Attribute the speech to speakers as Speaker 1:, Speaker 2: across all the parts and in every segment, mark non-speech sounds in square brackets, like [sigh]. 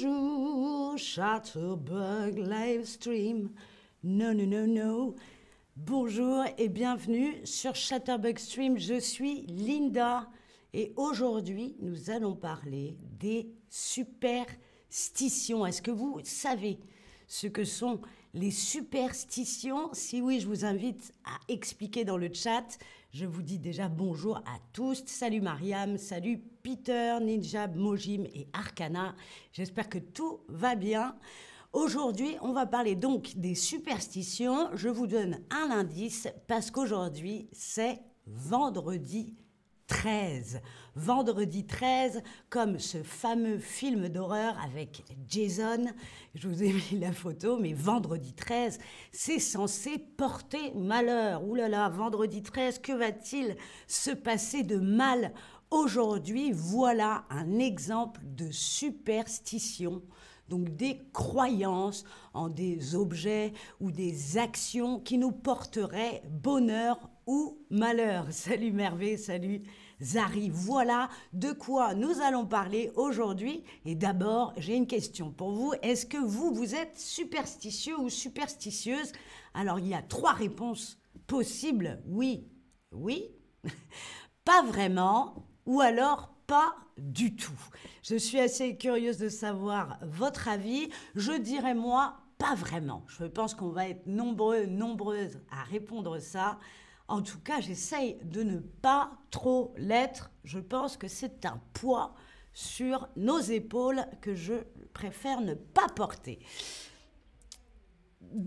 Speaker 1: Bonjour, Chatterbug Livestream. Non, non, non, non. Bonjour et bienvenue sur Chatterbug Stream. Je suis Linda et aujourd'hui nous allons parler des superstitions. Est-ce que vous savez ce que sont les superstitions? Si oui, je vous invite à expliquer dans le chat. Je vous dis déjà bonjour à tous. Salut Mariam, salut Peter, Ninja, Mojim et Arcana. J'espère que tout va bien. Aujourd'hui, on va parler donc des superstitions. Je vous donne un indice parce qu'aujourd'hui, c'est vendredi 13. Vendredi 13, comme ce fameux film d'horreur avec Jason. Je vous ai mis la photo, mais vendredi 13, c'est censé porter malheur. Ouh là là, vendredi 13, que va-t-il se passer de mal aujourd'hui? Voilà un exemple de superstition donc des croyances en des objets ou des actions qui nous porteraient bonheur ou malheur. [laughs] Salut Merveille, salut Zari. Voilà de quoi nous allons parler aujourd'hui. Et d'abord, j'ai une question pour vous. Est-ce que vous, vous êtes superstitieux ou superstitieuse? Alors, il y a trois réponses possibles. Oui, oui, [laughs] pas vraiment, ou alors pas du tout. Je suis assez curieuse de savoir votre avis. Je dirais moi, pas vraiment. Je pense qu'on va être nombreux, nombreuses à répondre ça. En tout cas, j'essaye de ne pas trop l'être. Je pense que c'est un poids sur nos épaules que je préfère ne pas porter.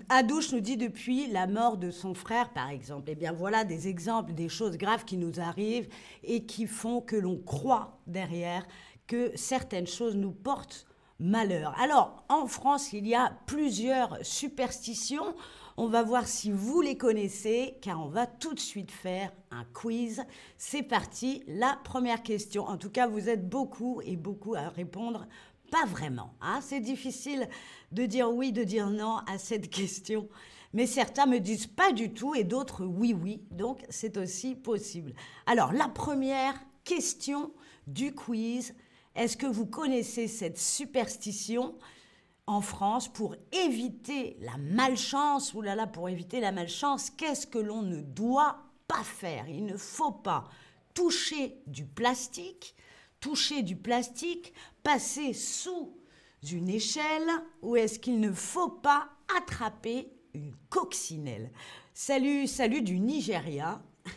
Speaker 1: Adouche nous dit depuis la mort de son frère, par exemple. Eh bien, voilà des exemples des choses graves qui nous arrivent et qui font que l'on croit derrière que certaines choses nous portent malheur. Alors, en France, il y a plusieurs superstitions. On va voir si vous les connaissez, car on va tout de suite faire un quiz. C'est parti, la première question. En tout cas, vous êtes beaucoup et beaucoup à répondre pas vraiment. Hein. C'est difficile de dire oui, de dire non à cette question. Mais certains me disent pas du tout et d'autres oui, oui. Donc c'est aussi possible. Alors la première question du quiz, est-ce que vous connaissez cette superstition en France pour éviter la malchance? Ou là là, pour éviter la malchance, qu'est-ce que l'on ne doit pas faire? Il ne faut pas toucher du plastique, toucher du plastique, passer sous une échelle ou est-ce qu'il ne faut pas attraper une coccinelle? Salut, salut du Nigeria. [laughs]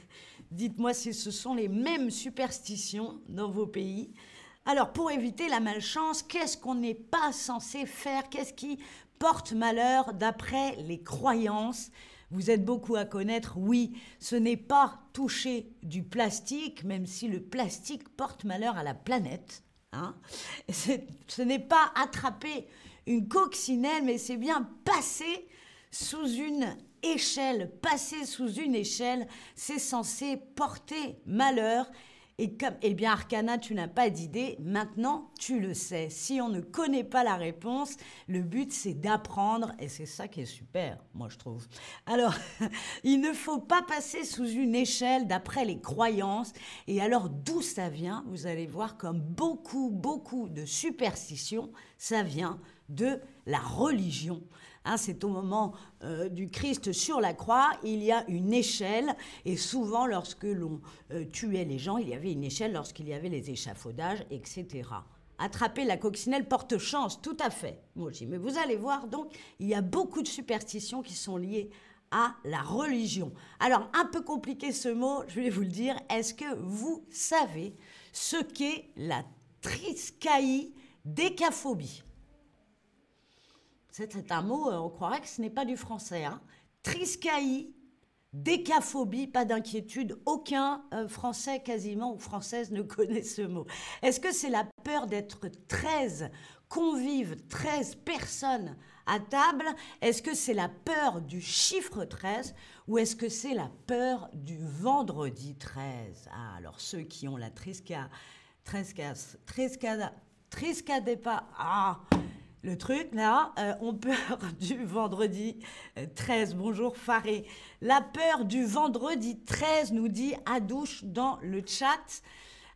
Speaker 1: Dites-moi si ce sont les mêmes superstitions dans vos pays. Alors, pour éviter la malchance, qu'est-ce qu'on n'est pas censé faire? Qu'est-ce qui porte malheur d'après les croyances? Vous êtes beaucoup à connaître, oui, ce n'est pas toucher du plastique, même si le plastique porte malheur à la planète. Hein. Ce n'est pas attraper une coccinelle, mais c'est bien passer sous une échelle. Passer sous une échelle, c'est censé porter malheur et comme, eh bien, Arcana, tu n'as pas d'idée, maintenant tu le sais. Si on ne connaît pas la réponse, le but c'est d'apprendre et c'est ça qui est super, moi je trouve. Alors, [laughs] il ne faut pas passer sous une échelle d'après les croyances. Et alors, d'où ça vient? Vous allez voir comme beaucoup, beaucoup de superstitions, ça vient de la religion. Hein, c'est au moment euh, du Christ sur la croix, il y a une échelle, et souvent lorsque l'on euh, tuait les gens, il y avait une échelle lorsqu'il y avait les échafaudages, etc. Attraper la coccinelle porte chance, tout à fait, Mais vous allez voir, donc, il y a beaucoup de superstitions qui sont liées à la religion. Alors, un peu compliqué ce mot, je vais vous le dire. Est-ce que vous savez ce qu'est la triskaïdécaphobie? C'est un mot, euh, on croirait que ce n'est pas du français. Hein. Triscaï, décaphobie, pas d'inquiétude. Aucun euh, Français quasiment ou Française ne [laughs] connaît ce mot. Est-ce que c'est la peur d'être 13 convives, 13 personnes à table? Est-ce que c'est la peur du chiffre 13 ou est-ce que c'est la peur du vendredi 13 Ah, alors ceux qui ont la trisca, trisca, trisca, trisca, pas. Ah le truc là, euh, on peur [laughs] du vendredi 13. Euh, Bonjour Faré. La peur du vendredi 13 nous dit Adouche dans le chat.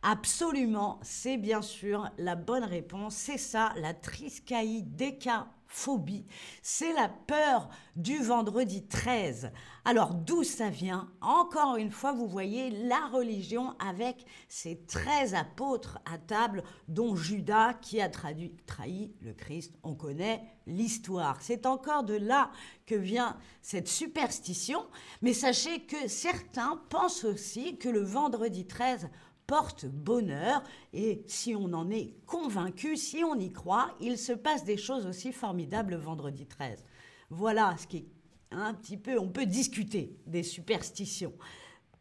Speaker 1: Absolument, c'est bien sûr la bonne réponse. C'est ça, la triskaïdécaphobie. C'est la peur du vendredi 13. Alors d'où ça vient? Encore une fois, vous voyez la religion avec ses 13 apôtres à table, dont Judas qui a traduit, trahi le Christ. On connaît l'histoire. C'est encore de là que vient cette superstition. Mais sachez que certains pensent aussi que le vendredi 13 porte bonheur. Et si on en est convaincu, si on y croit, il se passe des choses aussi formidables le vendredi 13. Voilà ce qui est un petit peu, on peut discuter des superstitions.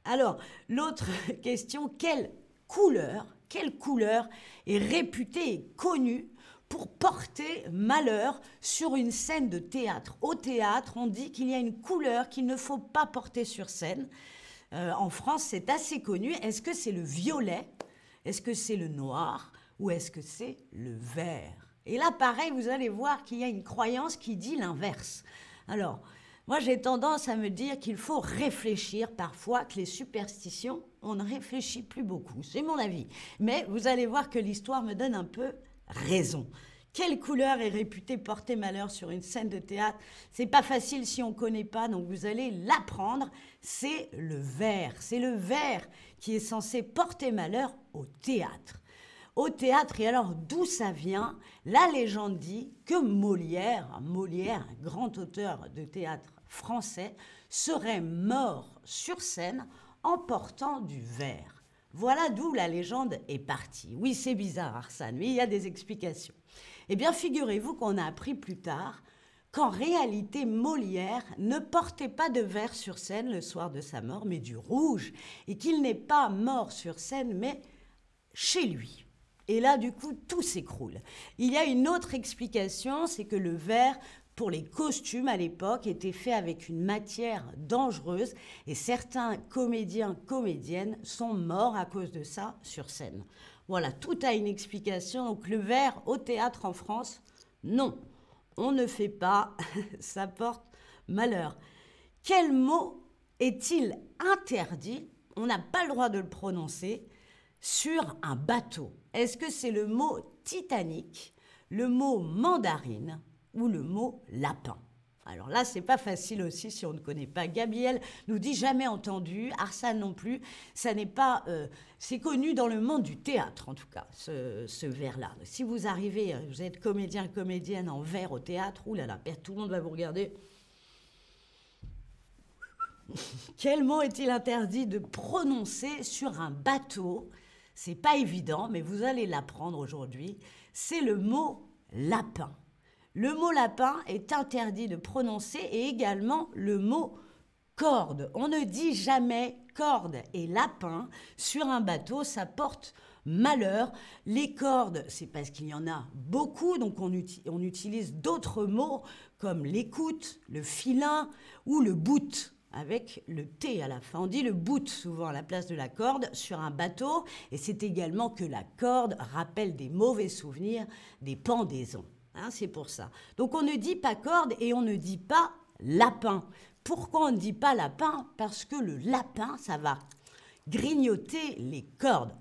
Speaker 1: Alors, l'autre [laughs] question, quelle couleur, quelle couleur est réputée et connue pour porter malheur sur une scène de théâtre? Au théâtre, on dit qu'il y a une couleur qu'il ne faut pas porter sur scène. Euh, en France, c'est assez connu. Est-ce que c'est le violet? Est-ce que c'est le noir? Ou est-ce que c'est le vert? Et là, pareil, vous allez voir qu'il y a une croyance qui dit l'inverse. Alors, moi, j'ai tendance à me dire qu'il faut réfléchir parfois, que les superstitions, on ne réfléchit plus beaucoup. C'est mon avis. Mais vous allez voir que l'histoire me donne un peu raison. Quelle couleur est réputée porter malheur sur une scène de théâtre C'est pas facile si on connaît pas, donc vous allez l'apprendre. C'est le vert. C'est le vert qui est censé porter malheur au théâtre. Au théâtre, et alors d'où ça vient? La légende dit que Molière, Molière, un grand auteur de théâtre français, serait mort sur scène en portant du vert. Voilà d'où la légende est partie. Oui, c'est bizarre, Arsène, mais il y a des explications. Eh bien, figurez-vous qu'on a appris plus tard qu'en réalité, Molière ne portait pas de verre sur scène le soir de sa mort, mais du rouge, et qu'il n'est pas mort sur scène, mais chez lui. Et là, du coup, tout s'écroule. Il y a une autre explication, c'est que le verre pour les costumes à l'époque était fait avec une matière dangereuse et certains comédiens, comédiennes sont morts à cause de ça sur scène. Voilà, tout a une explication. Donc le verre au théâtre en France, non, on ne fait pas, [laughs] ça porte malheur. Quel mot est-il interdit? On n'a pas le droit de le prononcer sur un bateau. Est-ce que c'est le mot Titanic, le mot mandarine ou le mot lapin alors là, c'est pas facile aussi si on ne connaît pas. Gabriel nous dit jamais entendu, Arsène non plus. Ça n'est pas, euh, c'est connu dans le monde du théâtre en tout cas, ce, ce vers-là. Si vous arrivez, euh, vous êtes comédien, comédienne en vers au théâtre, oulala, tout le monde va vous regarder. [laughs] Quel mot est-il interdit de prononcer sur un bateau? C'est pas évident, mais vous allez l'apprendre aujourd'hui. C'est le mot lapin. Le mot lapin est interdit de prononcer et également le mot corde. On ne dit jamais corde et lapin sur un bateau, ça porte malheur. Les cordes, c'est parce qu'il y en a beaucoup, donc on, utilise d'autres mots comme l'écoute, le filin ou le bout avec le T à la fin. On dit le bout souvent à la place de la corde sur un bateau et c'est également que la corde rappelle des mauvais souvenirs, des pendaisons. Hein, c'est pour ça. Donc on ne dit pas corde et on ne dit pas lapin. Pourquoi on ne dit pas lapin? Parce que le lapin, ça va grignoter les cordes,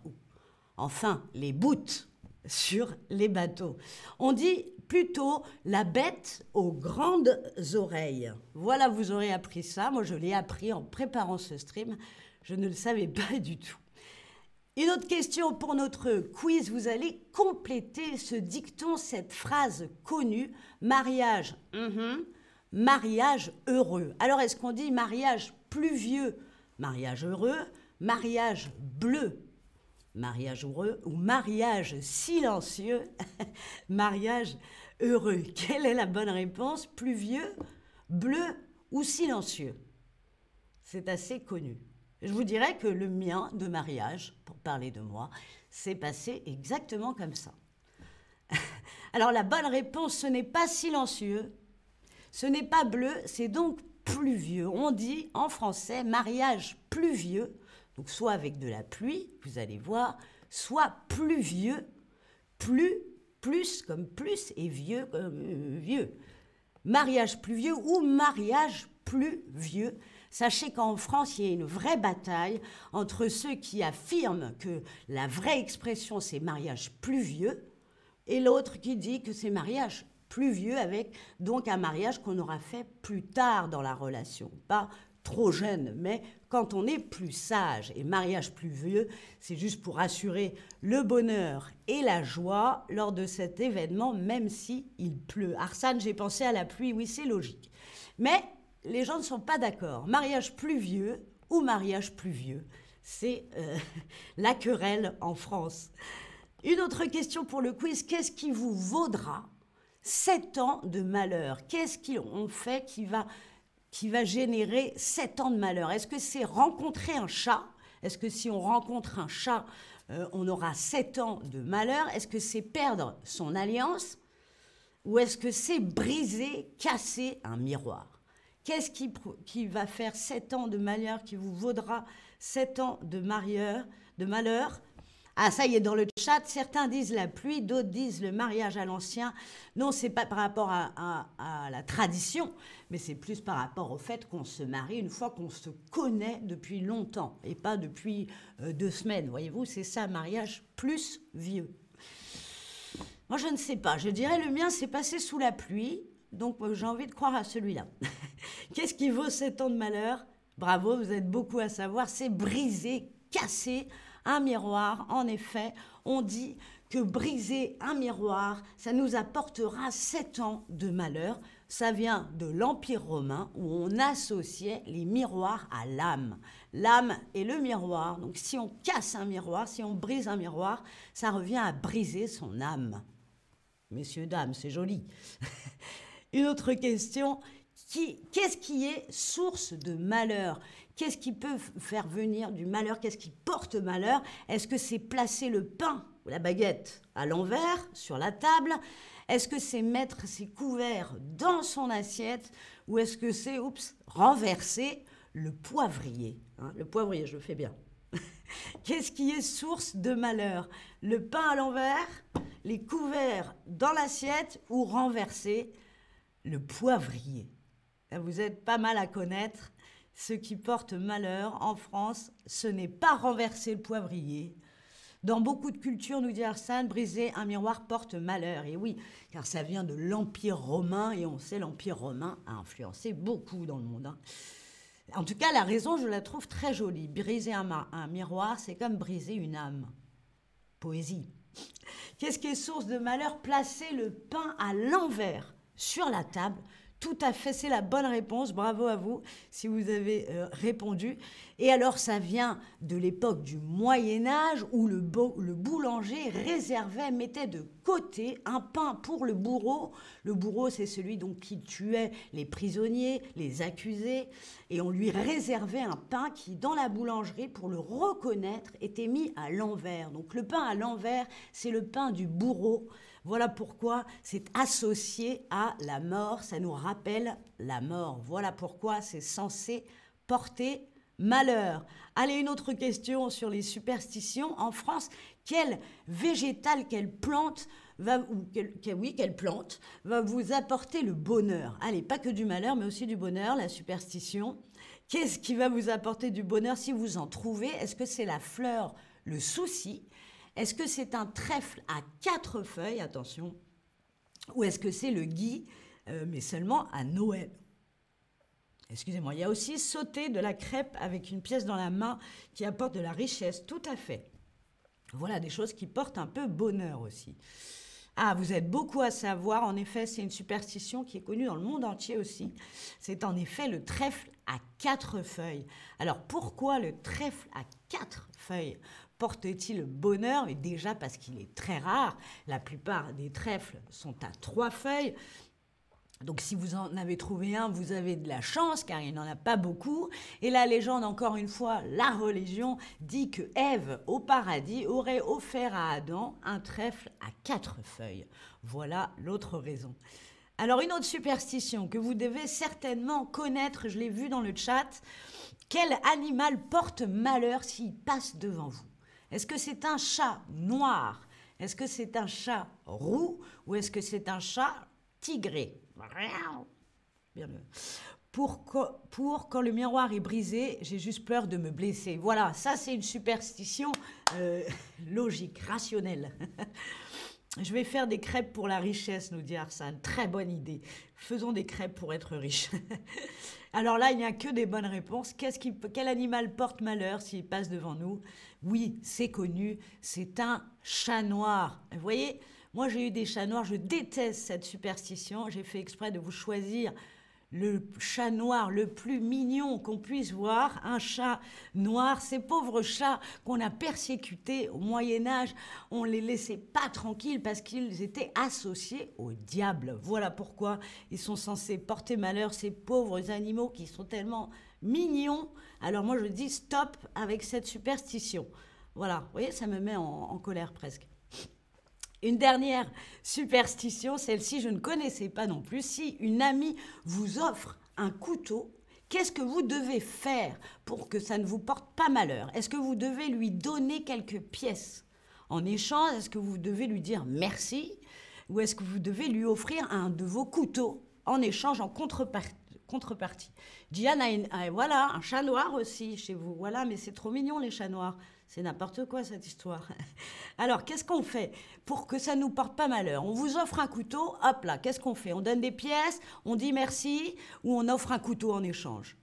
Speaker 1: enfin les bouts sur les bateaux. On dit plutôt la bête aux grandes oreilles. Voilà, vous aurez appris ça. Moi, je l'ai appris en préparant ce stream. Je ne le savais pas du tout. Une autre question pour notre quiz, vous allez compléter ce dicton, cette phrase connue, mariage, mhm, mariage heureux. Alors est-ce qu'on dit mariage pluvieux, mariage heureux, mariage bleu, mariage heureux, ou mariage silencieux, [laughs] mariage heureux. Quelle est la bonne réponse? Pluvieux, bleu ou silencieux? C'est assez connu. Je vous dirais que le mien de mariage, pour parler de moi, s'est passé exactement comme ça. [laughs] Alors la bonne réponse, ce n'est pas silencieux, ce n'est pas bleu, c'est donc pluvieux. On dit en français mariage pluvieux, donc soit avec de la pluie, vous allez voir, soit pluvieux, plus, plus comme plus et vieux comme euh, vieux. Mariage pluvieux ou mariage plus vieux Sachez qu'en France, il y a une vraie bataille entre ceux qui affirment que la vraie expression, c'est mariage pluvieux, et l'autre qui dit que c'est mariage plus vieux avec donc un mariage qu'on aura fait plus tard dans la relation, pas trop jeune, mais quand on est plus sage et mariage plus vieux, c'est juste pour assurer le bonheur et la joie lors de cet événement, même si il pleut. Arsane, j'ai pensé à la pluie, oui, c'est logique. Mais les gens ne sont pas d'accord. Mariage plus vieux ou mariage plus vieux, c'est euh, [laughs] la querelle en France. Une autre question pour le quiz, qu'est-ce qui vous vaudra 7 ans de malheur? Qu'est-ce qu'on fait qui va qui va générer sept ans de malheur? Est-ce que c'est rencontrer un chat? Est-ce que si on rencontre un chat, euh, on aura sept ans de malheur? Est-ce que c'est perdre son alliance? Ou est-ce que c'est briser, casser un miroir? Qu'est-ce qui, qui, va faire sept ans de malheur qui vous vaudra sept ans de, marieur, de malheur? Ah, ça y est, dans le chat, certains disent la pluie, d'autres disent le mariage à l'ancien. Non, c'est pas par rapport à, la tradition, mais c'est plus par rapport au fait qu'on se marie une fois qu'on se connaît depuis longtemps et pas depuis euh, deux semaines. Voyez-vous, c'est ça, mariage plus vieux. Moi, je ne sais pas. Je dirais le mien s'est passé sous la pluie, donc j'ai envie de croire à celui-là. [laughs] Qu'est-ce qui vaut sept ans de malheur? Bravo, vous êtes beaucoup à savoir. C'est briser, casser un miroir. En effet, on dit que briser un miroir, ça nous apportera sept ans de malheur. Ça vient de l'Empire romain où on associait les miroirs à l'âme. L'âme est le miroir. Donc si on casse un miroir, si on brise un miroir, ça revient à briser son âme. Messieurs, dames, c'est joli. [laughs] Une autre question, qu'est-ce qui est source de malheur? Qu'est-ce qui peut faire venir du malheur? Qu'est-ce qui porte malheur? Est-ce que c'est placer le pain ou la baguette à l'envers sur la table? Est-ce que c'est mettre ses couverts dans son assiette? Ou est-ce que c'est, oups, renverser le poivrier? Hein? Le poivrier, je le fais bien. [laughs] Qu'est-ce qui est source de malheur? Le pain à l'envers, les couverts dans l'assiette ou renverser le poivrier Vous êtes pas mal à connaître ce qui porte malheur en France, ce n'est pas renverser le poivrier. Dans beaucoup de cultures, nous dit Arsène, briser un miroir porte malheur. Et oui, car ça vient de l'Empire romain, et on sait l'Empire romain a influencé beaucoup dans le monde. Hein. En tout cas, la raison, je la trouve très jolie. Briser un, un miroir, c'est comme briser une âme. Poésie. Qu'est-ce qui est source de malheur? Placer le pain à l'envers sur la table tout à fait, c'est la bonne réponse. Bravo à vous si vous avez euh, répondu. Et alors, ça vient de l'époque du Moyen Âge où le, le, boulanger réservait, mettait de côté un pain pour le bourreau. Le bourreau, c'est celui donc qui tuait les prisonniers, les accusés, et on lui réservait un pain qui, dans la boulangerie, pour le reconnaître, était mis à l'envers. Donc le pain à l'envers, c'est le pain du bourreau. Voilà pourquoi c'est associé à la mort, ça nous rappelle la mort. Voilà pourquoi c'est censé porter malheur. Allez, une autre question sur les superstitions. En France, quel végétal, quelle plante va, ou oui, quelle plante va vous apporter le bonheur? Allez, pas que du malheur, mais aussi du bonheur, la superstition. Qu'est-ce qui va vous apporter du bonheur si vous en trouvez? Est-ce que c'est la fleur, le souci? Est-ce que c'est un trèfle à quatre feuilles, attention, ou est-ce que c'est le gui, euh, mais seulement à Noël? Excusez-moi, il y a aussi sauter de la crêpe avec une pièce dans la main qui apporte de la richesse, tout à fait. Voilà des choses qui portent un peu bonheur aussi. Ah, vous êtes beaucoup à savoir. En effet, c'est une superstition qui est connue dans le monde entier aussi. C'est en effet le trèfle à quatre feuilles. Alors pourquoi le trèfle à quatre feuilles? Porte-t-il bonheur? Mais déjà parce qu'il est très rare. La plupart des trèfles sont à trois feuilles. Donc si vous en avez trouvé un, vous avez de la chance car il n'en a pas beaucoup. Et la légende, encore une fois, la religion dit que Ève au paradis aurait offert à Adam un trèfle à quatre feuilles. Voilà l'autre raison. Alors une autre superstition que vous devez certainement connaître, je l'ai vu dans le chat, quel animal porte malheur s'il passe devant vous? Est-ce que c'est un chat noir? Est-ce que c'est un chat roux? Ou est-ce que c'est un chat tigré? Pour, pour quand le miroir est brisé, j'ai juste peur de me blesser. Voilà, ça c'est une superstition euh, [laughs] logique, rationnelle. [laughs] Je vais faire des crêpes pour la richesse, nous dit Arsène. Très bonne idée. Faisons des crêpes pour être riches. [laughs] Alors là, il n'y a que des bonnes réponses. Quel animal porte malheur s'il passe devant nous? Oui, c'est connu, c'est un chat noir. Vous voyez, moi j'ai eu des chats noirs, je déteste cette superstition. J'ai fait exprès de vous choisir le chat noir le plus mignon qu'on puisse voir, un chat noir, ces pauvres chats qu'on a persécutés au Moyen Âge, on les laissait pas tranquilles parce qu'ils étaient associés au diable. Voilà pourquoi ils sont censés porter malheur, ces pauvres animaux qui sont tellement mignons. Alors moi je dis stop avec cette superstition. Voilà, vous voyez, ça me met en colère presque. Une dernière superstition, celle-ci je ne connaissais pas non plus. Si une amie vous offre un couteau, qu'est-ce que vous devez faire pour que ça ne vous porte pas malheur? Est-ce que vous devez lui donner quelques pièces en échange? Est-ce que vous devez lui dire merci? Ou est-ce que vous devez lui offrir un de vos couteaux en échange, en contrepartie? Contrepartie. Diane a, voilà, un chat noir aussi chez vous. Voilà, mais c'est trop mignon les chats noirs. C'est n'importe quoi cette histoire. [laughs] Alors, qu'est-ce qu'on fait pour que ça ne nous porte pas malheur? On vous offre un couteau, hop là, qu'est-ce qu'on fait? On donne des pièces, on dit merci ou on offre un couteau en échange?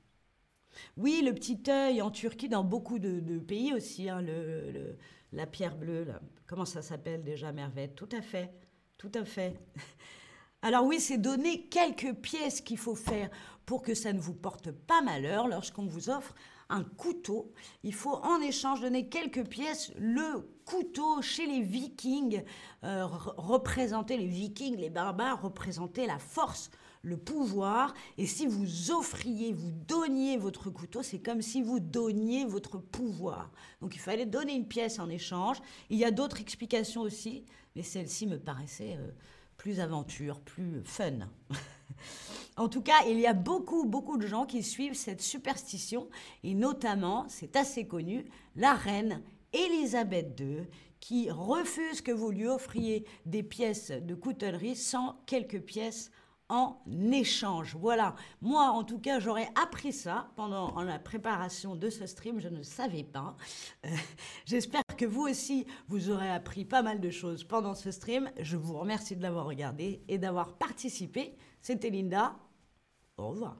Speaker 1: Oui, le petit œil en Turquie, dans beaucoup de, pays aussi, hein, le, la pierre bleue, comment ça s'appelle déjà, Merveille Tout à fait, tout à fait. [laughs] Alors oui, c'est donner quelques pièces qu'il faut faire pour que ça ne vous porte pas malheur lorsqu'on vous offre un couteau. Il faut en échange donner quelques pièces. Le couteau chez les vikings euh, représentait les vikings, les barbares représentaient la force, le pouvoir. Et si vous offriez, vous donniez votre couteau, c'est comme si vous donniez votre pouvoir. Donc il fallait donner une pièce en échange. Il y a d'autres explications aussi, mais celle-ci me paraissait euh, plus aventure, plus fun. [laughs] En tout cas, il y a beaucoup, beaucoup de gens qui suivent cette superstition, et notamment, c'est assez connu, la reine Élisabeth II, qui refuse que vous lui offriez des pièces de coutellerie sans quelques pièces en échange. Voilà, moi en tout cas j'aurais appris ça pendant la préparation de ce stream, je ne savais pas. Euh, [laughs] j'espère que vous aussi vous aurez appris pas mal de choses pendant ce stream. Je vous remercie de l'avoir regardé et d'avoir participé. C'était Linda, au revoir.